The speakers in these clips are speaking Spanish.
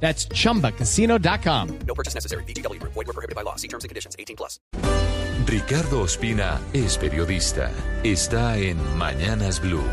That's chumbacasino.com. No purchase necessary. BGW. Void were prohibited by law. See terms and conditions. 18 plus. Ricardo Ospina es periodista. Está en Mañanas Blue.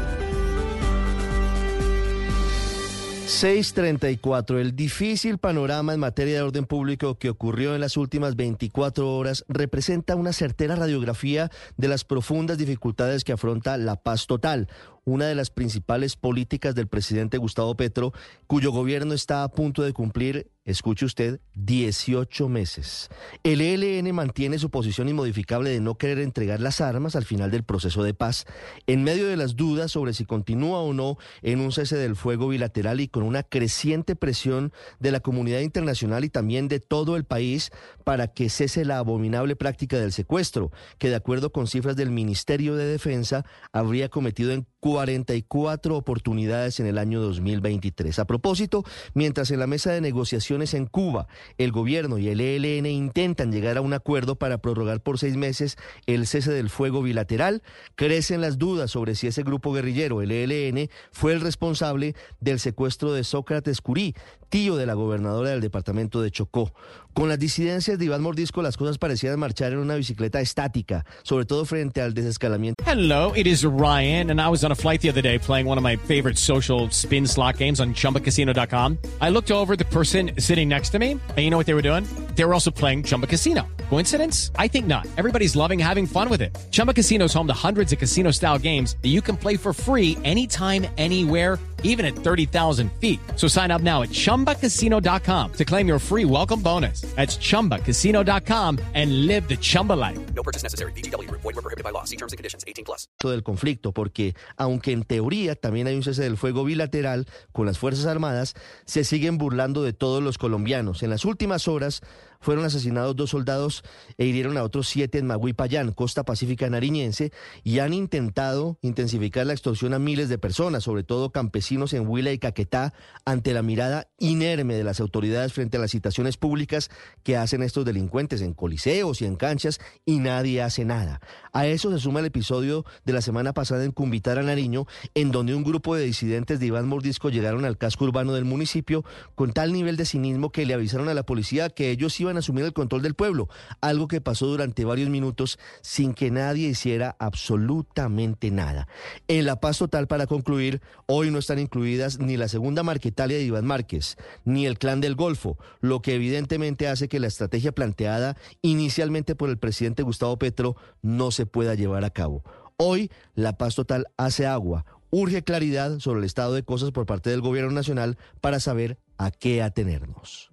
634. El difícil panorama en materia de orden público que ocurrió en las últimas 24 horas representa una certera radiografía de las profundas dificultades que afronta la paz total, una de las principales políticas del presidente Gustavo Petro, cuyo gobierno está a punto de cumplir, escuche usted, 18 meses. El ELN mantiene su posición inmodificable de no querer entregar las armas al final del proceso de paz, en medio de las dudas sobre si continúa o no en un cese del fuego bilateral y con una creciente presión de la comunidad internacional y también de todo el país para que cese la abominable práctica del secuestro, que de acuerdo con cifras del Ministerio de Defensa habría cometido en 44 oportunidades en el año 2023. A propósito, mientras en la mesa de negociaciones en Cuba, el gobierno y el ELN intentan llegar a un acuerdo para prorrogar por seis meses el cese del fuego bilateral, crecen las dudas sobre si ese grupo guerrillero, el ELN, fue el responsable del secuestro de Sócrates Curí, tío de la gobernadora del departamento de Chocó. Con las disidencias de Iván Mordisco, las cosas parecían marchar en una bicicleta estática, sobre todo frente al desescalamiento. Hello, it is Ryan, and I was on a flight the other day playing one of my favorite social spin slot games on chumbacasino.com. I looked over the person sitting next to me, and you know what they were doing? They were also playing Chumba Casino. Coincidence? I think not. Everybody's loving having fun with it. Chumba Casino is home to hundreds of casino style games that you can play for free anytime, anywhere, even at 30,000 feet. So sign up now at chumbacasino.com to claim your free welcome bonus. That's chumbacasino.com and live the Chumba life. No purchase necessary. BGW. Void were prohibited by law. See terms and conditions. 18 plus. del conflicto, porque aunque en teoría también hay un cese del fuego bilateral con las Fuerzas Armadas, se siguen burlando de todos los colombianos. En las últimas horas fueron asesinados dos soldados e hirieron a otros siete en Maguipayán, costa pacífica nariñense, y han intentado intensificar la extorsión a miles de personas, sobre todo campesinos en Huila y Caquetá, ante la mirada inerme de las autoridades frente a las citaciones públicas que hacen estos delincuentes en coliseos y en canchas, y nadie hace nada. A eso se suma el episodio de la semana pasada en Cumbitara, Nariño, en donde un grupo de disidentes de Iván Mordisco llegaron al casco urbano del municipio con tal nivel de cinismo que le avisaron a la policía que ellos iban a asumir el control del pueblo, algo que pasó durante varios minutos sin que nadie hiciera absolutamente nada. En la paz total, para concluir, hoy no están incluidas ni la segunda Marquetalia de Iván Márquez, ni el clan del Golfo, lo que evidentemente hace que la estrategia planteada inicialmente por el presidente Gustavo Petro no se pueda llevar a cabo. Hoy la paz total hace agua. Urge claridad sobre el estado de cosas por parte del gobierno nacional para saber a qué atenernos.